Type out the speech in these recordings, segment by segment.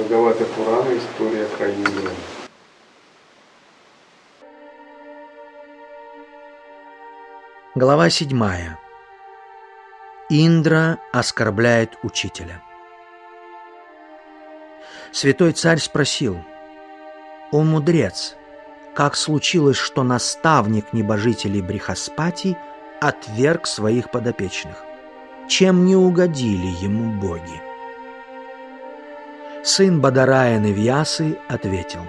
Бхагавата Пурана «История про Индру». Глава седьмая. Индра оскорбляет учителя. Святой царь спросил, «О мудрец, как случилось, что наставник небожителей Брихаспати отверг своих подопечных? Чем не угодили ему боги?» Сын Бадараина Вьясы ответил,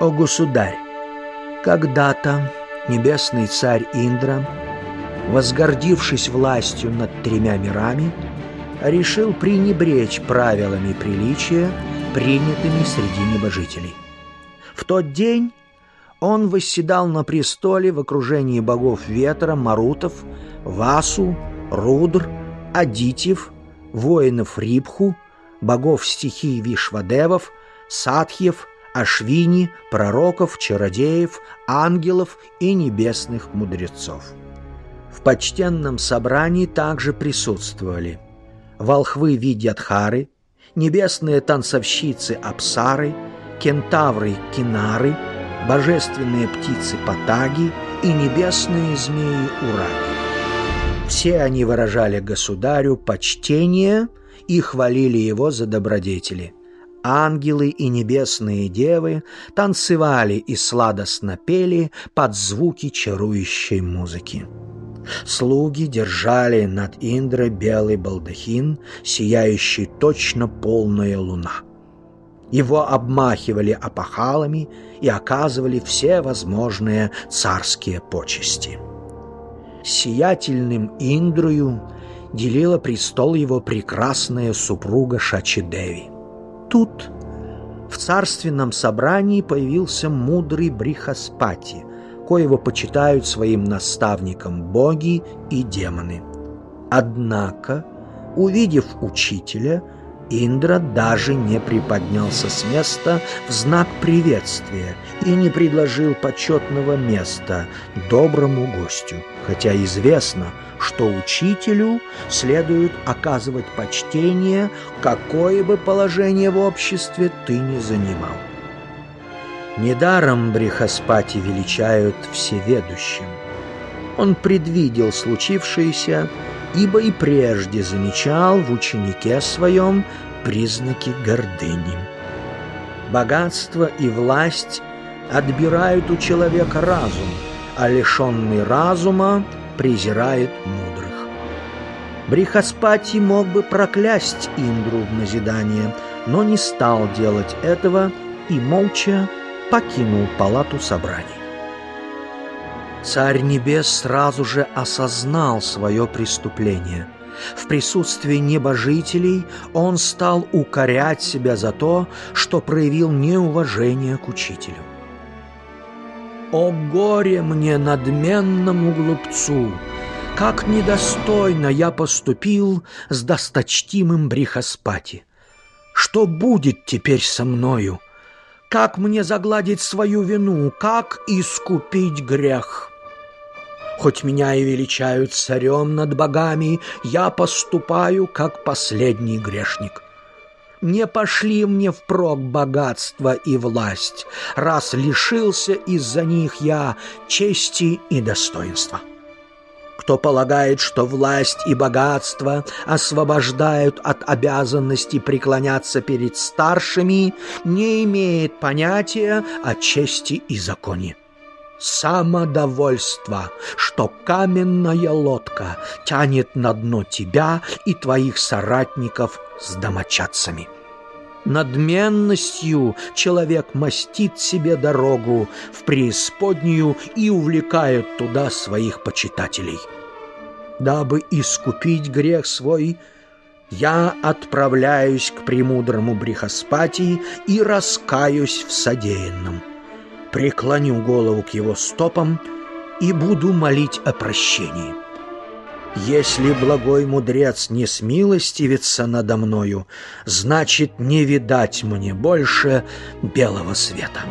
«О государь, когда-то небесный царь Индра, возгордившись властью над тремя мирами, решил пренебречь правилами приличия, принятыми среди небожителей. В тот день он восседал на престоле в окружении богов ветра, марутов, васу, рудр, адитив, воинов рибху, богов стихий вишвадевов, садхьев, ашвини, пророков, чародеев, ангелов и небесных мудрецов. В почтенном собрании также присутствовали волхвы Видьядхары, небесные танцовщицы Апсары, кентавры Кинары, божественные птицы Патаги и небесные змеи Ураги. Все они выражали государю почтение и хвалили его за добродетели. Ангелы и небесные девы танцевали и сладостно пели под звуки чарующей музыки. Слуги держали над Индрой белый балдахин, сияющий точно полная луна. Его обмахивали опахалами и оказывали все возможные царские почести. Сиятельным Индрою делила престол его прекрасная супруга Шачидеви. Тут в царственном собрании появился мудрый Брихаспати – коего почитают своим наставником боги и демоны. Однако, увидев учителя, Индра даже не приподнялся с места в знак приветствия и не предложил почетного места доброму гостю, хотя известно, что учителю следует оказывать почтение, какое бы положение в обществе ты ни занимал. Недаром Брихаспати величают всеведущим. Он предвидел случившееся, ибо и прежде замечал в ученике своем признаки гордыни. Богатство и власть отбирают у человека разум, а лишенный разума презирает мудрых. Брихаспати мог бы проклясть Индру в назидание, но не стал делать этого и молча покинул палату собраний. Царь Небес сразу же осознал свое преступление. В присутствии небожителей он стал укорять себя за то, что проявил неуважение к учителю. «О горе мне, надменному глупцу! Как недостойно я поступил с досточтимым Брихаспати! Что будет теперь со мною?» Как мне загладить свою вину? Как искупить грех? Хоть меня и величают царем над богами, я поступаю, как последний грешник. Не пошли мне впрок богатство и власть, раз лишился из-за них я чести и достоинства. Кто полагает, что власть и богатство освобождают от обязанности преклоняться перед старшими, не имеет понятия о чести и законе. Самодовольство, что каменная лодка тянет на дно тебя и твоих соратников с домочадцами. Надменностью человек мастит себе дорогу в преисподнюю и увлекает туда своих почитателей. Дабы искупить грех свой, я отправляюсь к премудрому Брихаспати и раскаюсь в содеянном. Преклоню голову к его стопам и буду молить о прощении. Если благой мудрец не смилостивится надо мною, значит, не видать мне больше белого света.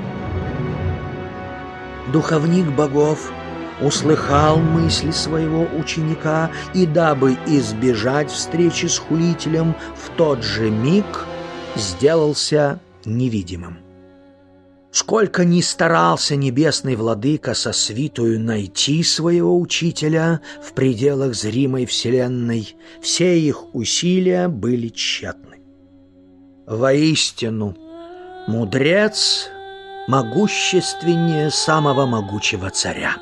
Духовник богов услыхал мысли своего ученика и, дабы избежать встречи с хулителем, в тот же миг сделался невидимым. Сколько ни старался небесный владыка со свитую найти своего учителя в пределах зримой вселенной, все их усилия были тщетны. Воистину, мудрец могущественнее самого могучего царя.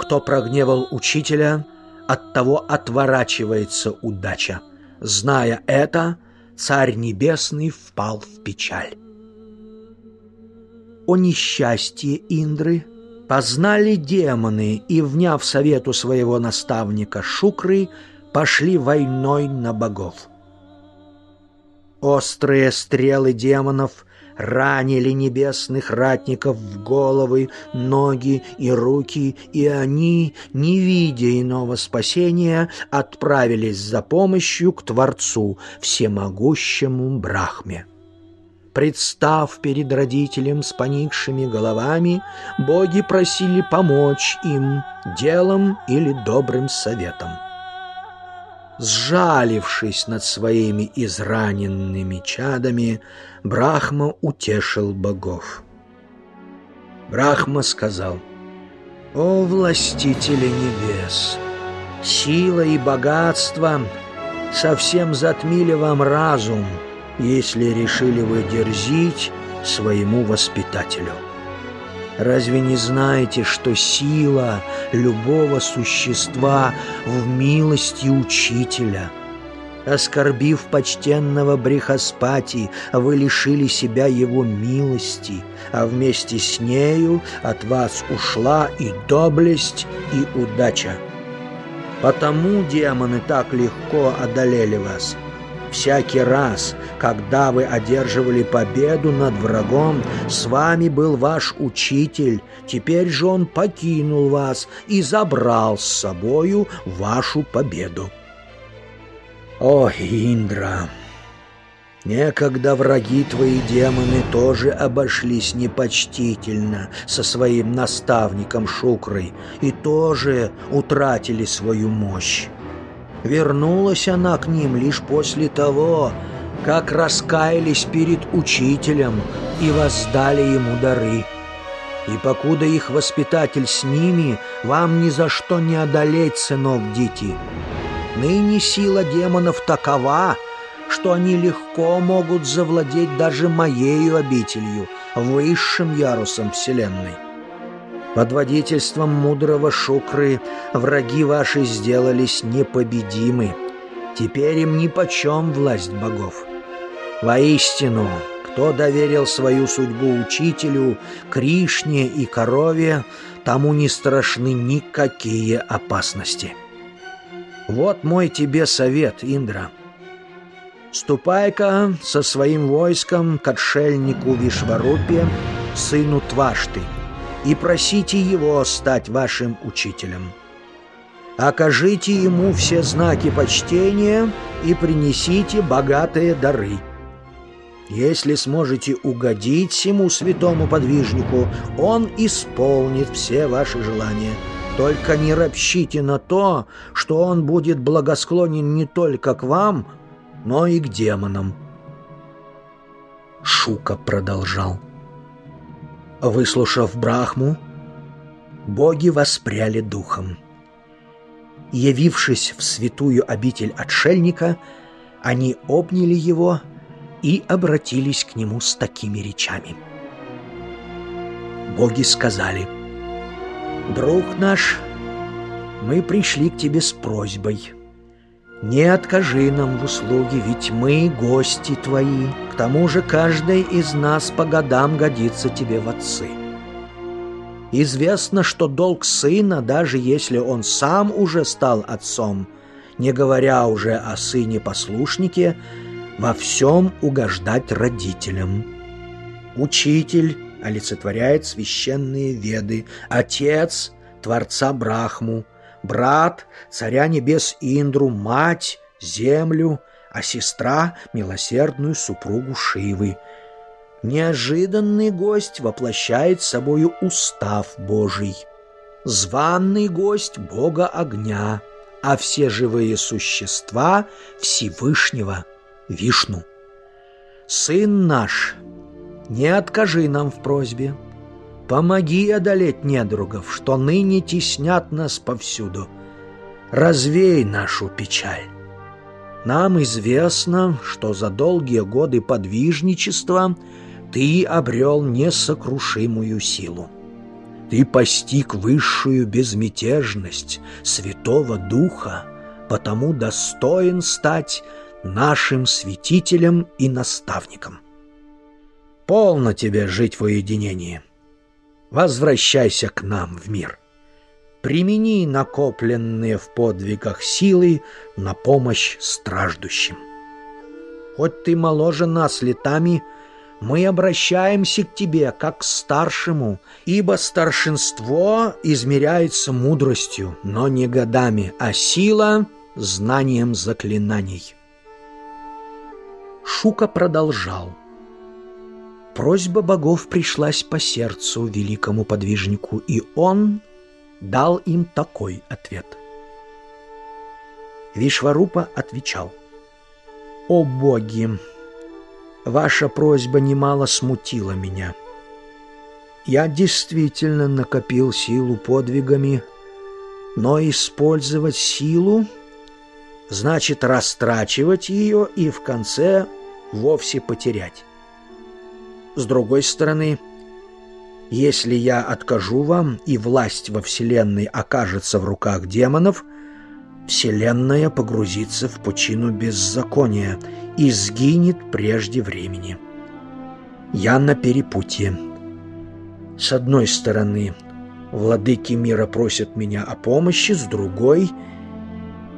Кто прогневал учителя, от того отворачивается удача. Зная это, Царь Небесный впал в печаль о несчастье Индры познали демоны и, вняв совету своего наставника Шукры, пошли войной на богов. Острые стрелы демонов ранили небесных ратников в головы, ноги и руки, и они, не видя иного спасения, отправились за помощью к Творцу, всемогущему Брахме. Представ перед родителем с поникшими головами, боги просили помочь им делом или добрым советом. Сжалившись над своими израненными чадами, Брахма утешил богов. Брахма сказал, «О властители небес! Сила и богатство совсем затмили вам разум, если решили вы дерзить своему воспитателю. Разве не знаете, что сила любого существа в милости учителя? Оскорбив почтенного Брехаспати, вы лишили себя его милости, а вместе с нею от вас ушла и доблесть, и удача. Потому демоны так легко одолели вас – Всякий раз, когда вы одерживали победу над врагом, с вами был ваш учитель, теперь же он покинул вас и забрал с собою вашу победу. О, Индра! Некогда враги твои демоны тоже обошлись непочтительно со своим наставником Шукрой и тоже утратили свою мощь. Вернулась она к ним лишь после того, как раскаялись перед учителем и воздали ему дары. И покуда их воспитатель с ними, вам ни за что не одолеть, сынок Дити. Ныне сила демонов такова, что они легко могут завладеть даже моею обителью, высшим ярусом Вселенной. Под водительством мудрого Шукры враги ваши сделались непобедимы. Теперь им нипочем власть богов. Воистину, кто доверил свою судьбу учителю, Кришне и корове, тому не страшны никакие опасности. Вот мой тебе совет, Индра. Ступай-ка со своим войском к отшельнику Вишварупе, сыну Твашты, и просите его стать вашим учителем. Окажите ему все знаки почтения и принесите богатые дары. Если сможете угодить всему святому подвижнику, он исполнит все ваши желания. Только не ропщите на то, что он будет благосклонен не только к вам, но и к демонам. Шука продолжал. Выслушав Брахму, боги воспряли духом. Явившись в святую обитель отшельника, они обняли его и обратились к нему с такими речами. Боги сказали, «Друг наш, мы пришли к тебе с просьбой. Не откажи нам в услуге, ведь мы гости твои. К тому же каждый из нас по годам годится тебе в отцы. Известно, что долг сына, даже если он сам уже стал отцом, не говоря уже о сыне-послушнике, во всем угождать родителям. Учитель олицетворяет священные веды, отец — Творца Брахму — брат царя небес Индру, мать — землю, а сестра — милосердную супругу Шивы. Неожиданный гость воплощает собою устав Божий. Званный гость — Бога огня, а все живые существа — Всевышнего, Вишну. Сын наш, не откажи нам в просьбе. Помоги одолеть недругов, что ныне теснят нас повсюду. Развей нашу печаль. Нам известно, что за долгие годы подвижничества ты обрел несокрушимую силу. Ты постиг высшую безмятежность Святого Духа, потому достоин стать нашим святителем и наставником. Полно тебе жить в уединении. Возвращайся к нам в мир. Примени накопленные в подвигах силы на помощь страждущим. Хоть ты моложе нас летами, мы обращаемся к тебе как к старшему, ибо старшинство измеряется мудростью, но не годами, а сила — знанием заклинаний. Шука продолжал — Просьба богов пришлась по сердцу великому подвижнику, и он дал им такой ответ. Вишварупа отвечал, «О боги, ваша просьба немало смутила меня. Я действительно накопил силу подвигами, но использовать силу значит растрачивать ее и в конце вовсе потерять. С другой стороны, если я откажу вам, и власть во Вселенной окажется в руках демонов, Вселенная погрузится в пучину беззакония и сгинет прежде времени. Я на перепутье. С одной стороны, владыки мира просят меня о помощи, с другой —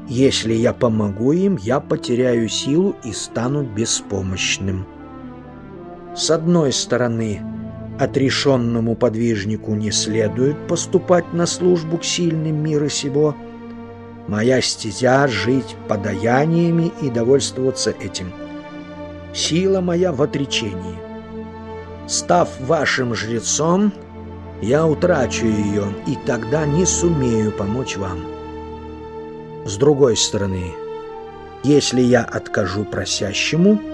если я помогу им, я потеряю силу и стану беспомощным. С одной стороны, отрешенному подвижнику не следует поступать на службу к сильным мира сего. Моя стезя — жить подаяниями и довольствоваться этим. Сила моя в отречении. Став вашим жрецом, я утрачу ее, и тогда не сумею помочь вам. С другой стороны, если я откажу просящему —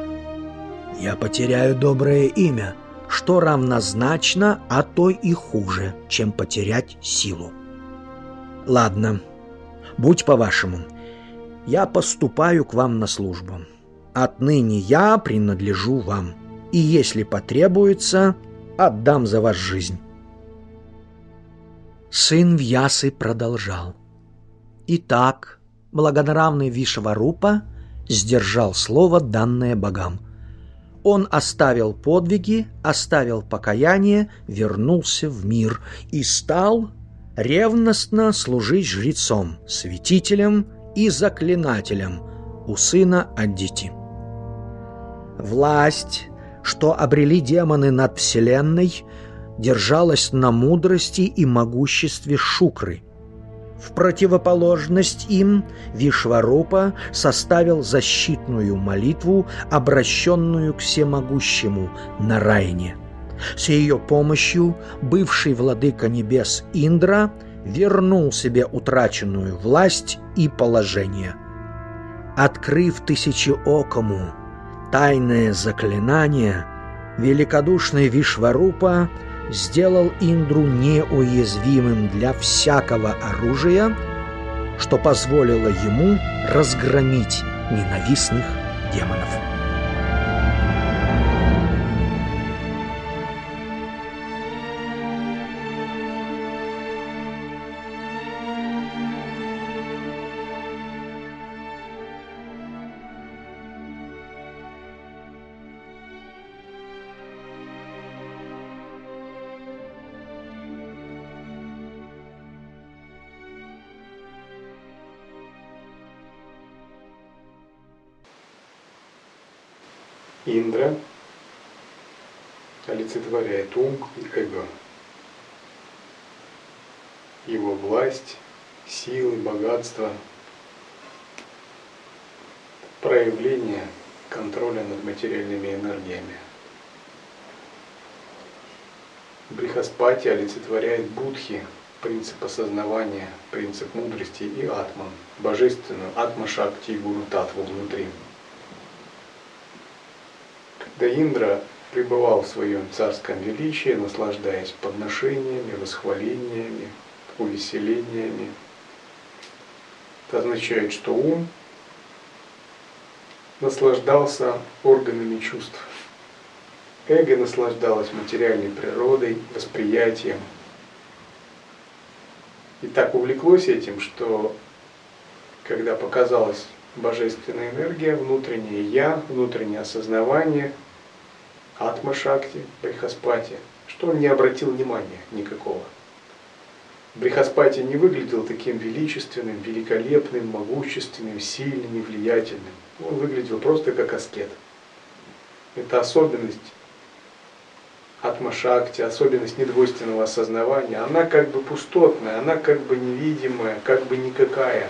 я потеряю доброе имя, что равнозначно, а то и хуже, чем потерять силу. Ладно, будь по-вашему, я поступаю к вам на службу. Отныне я принадлежу вам, и если потребуется, отдам за вас жизнь. Сын Вьясы продолжал. Итак, благонравный Вишварупа сдержал слово, данное богам – он оставил подвиги, оставил покаяние, вернулся в мир и стал ревностно служить жрецом, святителем и заклинателем у сына Аддити. Власть, что обрели демоны над Вселенной, держалась на мудрости и могуществе Шукры, в противоположность им Вишварупа составил защитную молитву, обращенную к всемогущему Нарайне. С ее помощью бывший владыка небес Индра вернул себе утраченную власть и положение. Открыв тысячеокому тайное заклинание, великодушный Вишварупа – сделал Индру неуязвимым для всякого оружия, что позволило ему разгромить ненавистных демонов. Индра олицетворяет ум и эго. Его власть, силы, богатство, проявление контроля над материальными энергиями. Брихаспати олицетворяет будхи, принцип осознавания, принцип мудрости и атман, божественную атма-шакти и гуру-татву внутри. Индра пребывал в своем царском величии, наслаждаясь подношениями, восхвалениями, увеселениями. Это означает, что ум наслаждался органами чувств. Эго наслаждалось материальной природой, восприятием. И так увлеклось этим, что когда показалась божественная энергия, внутреннее я, внутреннее осознавание, атма-шакти, брихаспати, что он не обратил внимания никакого. Брихаспати не выглядел таким величественным, великолепным, могущественным, сильным и влиятельным. Он выглядел просто как аскет. Это особенность атмашакти, особенность недвойственного осознавания, она как бы пустотная, она как бы невидимая, как бы никакая,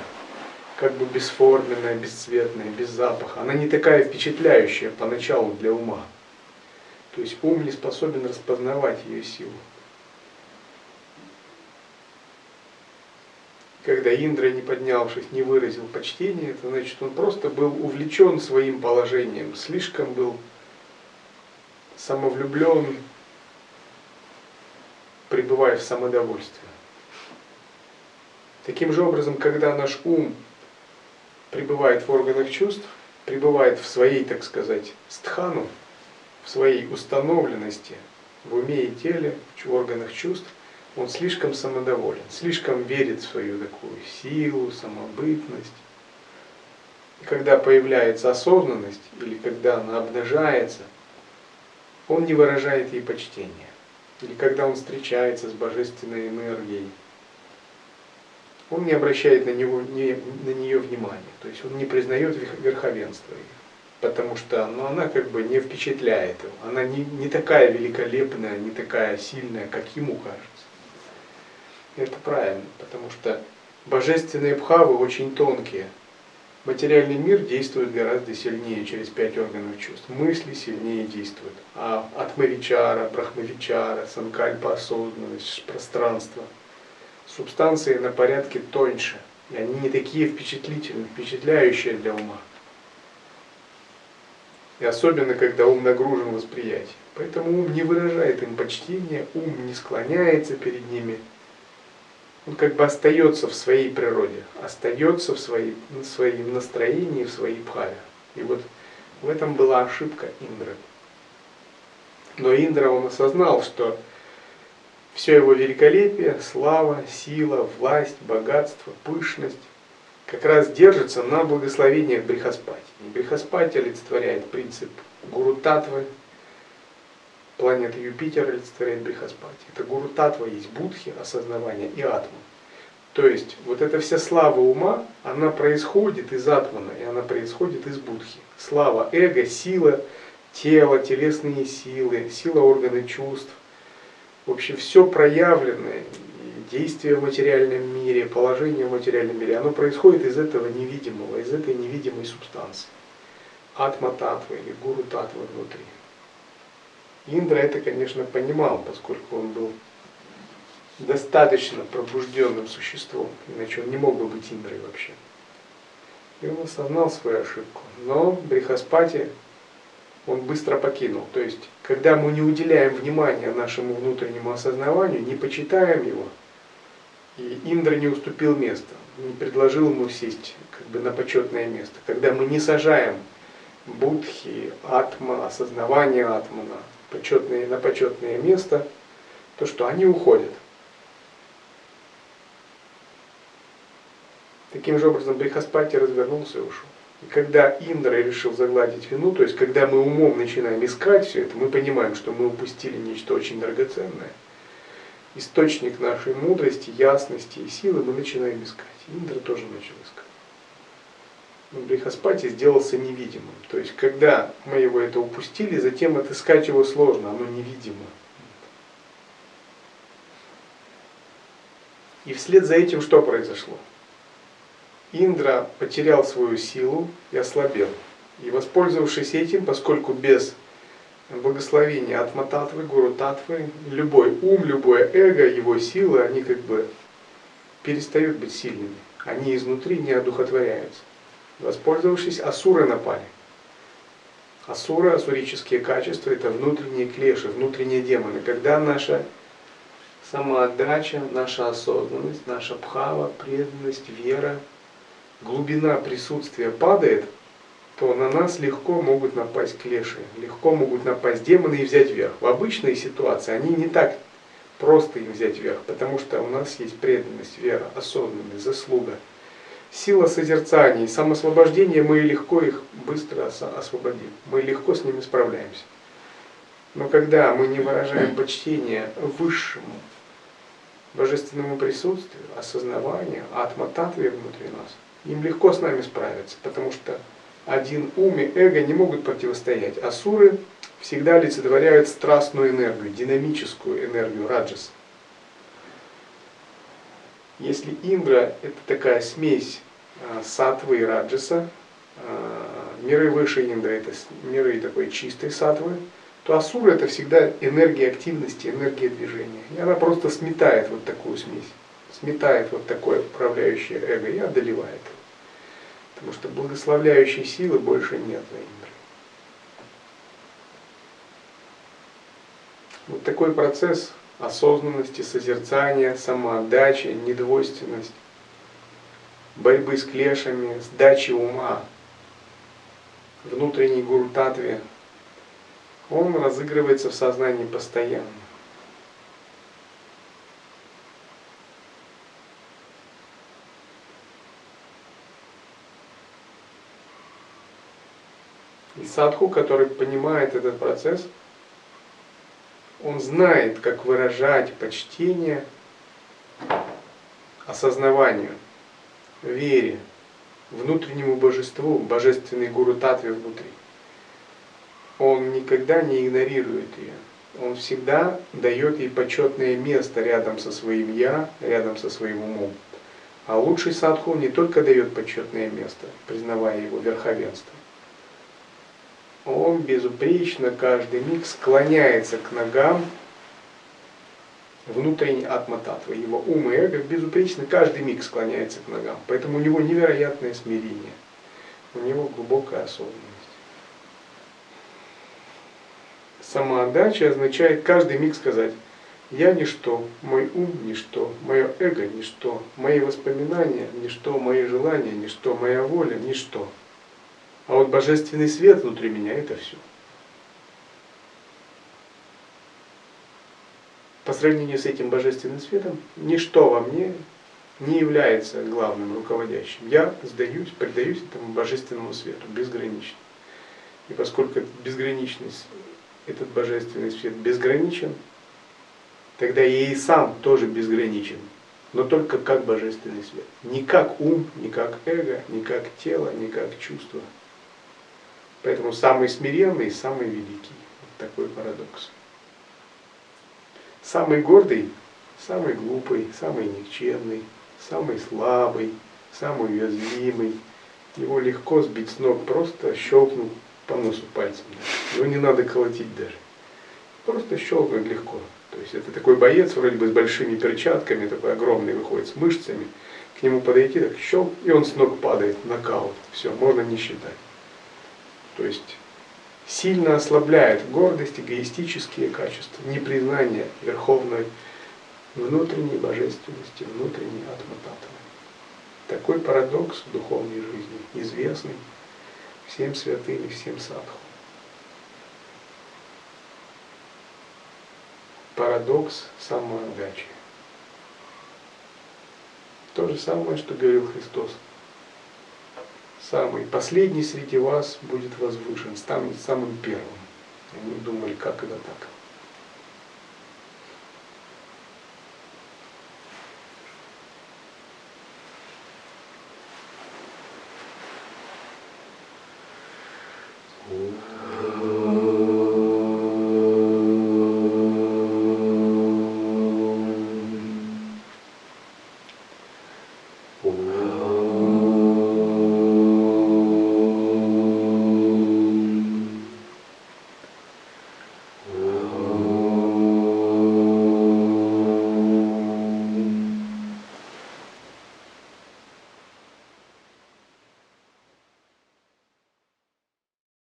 как бы бесформенная, бесцветная, без запаха. Она не такая впечатляющая поначалу для ума. То есть ум не способен распознавать ее силу. Когда Индра, не поднявшись, не выразил почтения, это значит, он просто был увлечен своим положением, слишком был самовлюблен, пребывая в самодовольстве. Таким же образом, когда наш ум пребывает в органах чувств, пребывает в своей, так сказать, стхану, в своей установленности в уме и теле, в органах чувств, он слишком самодоволен, слишком верит в свою такую силу, самобытность. И когда появляется осознанность, или когда она обнажается, он не выражает ей почтения. Или когда он встречается с божественной энергией, он не обращает на, него, не, на нее внимания. То есть он не признает верховенство ее. Потому что ну, она как бы не впечатляет его. Она не, не такая великолепная, не такая сильная, как ему кажется. Это правильно, потому что божественные бхавы очень тонкие. Материальный мир действует гораздо сильнее через пять органов чувств. Мысли сильнее действуют. А атмавичара, брахмавичара, санкальпа, осознанность, пространство. Субстанции на порядке тоньше. И они не такие впечатлительные, впечатляющие для ума. И особенно, когда ум нагружен восприятием. Поэтому ум не выражает им почтения, ум не склоняется перед ними – он как бы остается в своей природе, остается в, своей, в своем настроении, в своей бхаве. И вот в этом была ошибка Индры. Но Индра, он осознал, что все его великолепие, слава, сила, власть, богатство, пышность как раз держится на благословениях Брихаспати. Брихаспати олицетворяет принцип гуру татвы, Планета Юпитер олицетворяет Брихаспати. Это Гуру Татва есть Будхи, осознавание и Атма. То есть вот эта вся слава ума, она происходит из Атмана, и она происходит из Будхи. Слава эго, сила тела, телесные силы, сила органы чувств. В общем, все проявленное, действие в материальном мире, положение в материальном мире, оно происходит из этого невидимого, из этой невидимой субстанции. Атма Татва или Гуру Татва внутри. Индра это, конечно, понимал, поскольку он был достаточно пробужденным существом, иначе он не мог бы быть Индрой вообще. И он осознал свою ошибку. Но Брихаспати он быстро покинул. То есть, когда мы не уделяем внимания нашему внутреннему осознаванию, не почитаем его, и Индра не уступил место, не предложил ему сесть как бы на почетное место. Когда мы не сажаем будхи, атма, осознавание атмана, почетные, на почетное место, то что они уходят. Таким же образом Брихаспати развернулся и ушел. И когда Индра решил загладить вину, то есть когда мы умом начинаем искать все это, мы понимаем, что мы упустили нечто очень драгоценное. Источник нашей мудрости, ясности и силы мы начинаем искать. Индра тоже начал искать. Брихаспати сделался невидимым. То есть, когда мы его это упустили, затем отыскать его сложно, оно невидимо. И вслед за этим что произошло? Индра потерял свою силу и ослабел. И воспользовавшись этим, поскольку без благословения от Мататвы, Гуру Татвы, любой ум, любое эго, его силы, они как бы перестают быть сильными. Они изнутри не одухотворяются. Воспользовавшись, асуры напали. Асуры, асурические качества – это внутренние клеши, внутренние демоны. Когда наша самоотдача, наша осознанность, наша пхава, преданность, вера, глубина присутствия падает, то на нас легко могут напасть клеши, легко могут напасть демоны и взять верх. В обычной ситуации они не так просто им взять верх, потому что у нас есть преданность, вера, осознанность, заслуга – сила созерцания и самосвобождения, мы легко их быстро освободим. Мы легко с ними справляемся. Но когда мы не выражаем почтение высшему божественному присутствию, осознаванию, атмататве внутри нас, им легко с нами справиться, потому что один ум и эго не могут противостоять. Асуры всегда олицетворяют страстную энергию, динамическую энергию раджаса. Если Индра – это такая смесь а, сатвы и раджаса, а, миры выше Индра – это миры такой чистой сатвы, то асура – это всегда энергия активности, энергия движения. И она просто сметает вот такую смесь, сметает вот такое управляющее эго и одолевает. Потому что благословляющей силы больше нет на Индре. Вот такой процесс осознанности, созерцания, самоотдачи, недвойственность, борьбы с клешами, сдачи ума, внутренней гуру-татве, он разыгрывается в сознании постоянно. И садху, который понимает этот процесс, он знает, как выражать почтение осознаванию, вере, внутреннему божеству, божественной гуру татве внутри. Он никогда не игнорирует ее. Он всегда дает ей почетное место рядом со своим «я», рядом со своим умом. А лучший садху не только дает почетное место, признавая его верховенство, он безупречно каждый миг склоняется к ногам внутренней атмататвы. Его ум и эго безупречно каждый миг склоняется к ногам. Поэтому у него невероятное смирение, у него глубокая осознанность. Самоотдача означает каждый миг сказать, я ничто, мой ум ничто, мое эго ничто, мои воспоминания ничто, мои желания ничто, моя воля ничто. А вот божественный свет внутри меня – это все. По сравнению с этим божественным светом, ничто во мне не является главным руководящим. Я сдаюсь, предаюсь этому божественному свету безгранично. И поскольку безграничность, этот божественный свет безграничен, тогда я и сам тоже безграничен, но только как божественный свет. Не как ум, не как эго, не как тело, не как чувство – Поэтому самый смиренный, самый великий. Вот такой парадокс. Самый гордый, самый глупый, самый никчемный, самый слабый, самый уязвимый. Его легко сбить с ног, просто щелкнуть по носу пальцем. Его не надо колотить даже. Просто щелкнуть легко. То есть это такой боец, вроде бы с большими перчатками, такой огромный выходит, с мышцами. К нему подойти, так щелк, и он с ног падает, нокаут. Все, можно не считать. То есть сильно ослабляет гордость, эгоистические качества, непризнание верховной внутренней божественности, внутренней атмататвы. Такой парадокс в духовной жизни, известный всем святым и всем садху. Парадокс самоотдачи. То же самое, что говорил Христос – самый последний среди вас будет возвышен, станет самым первым. Они думали, как это так.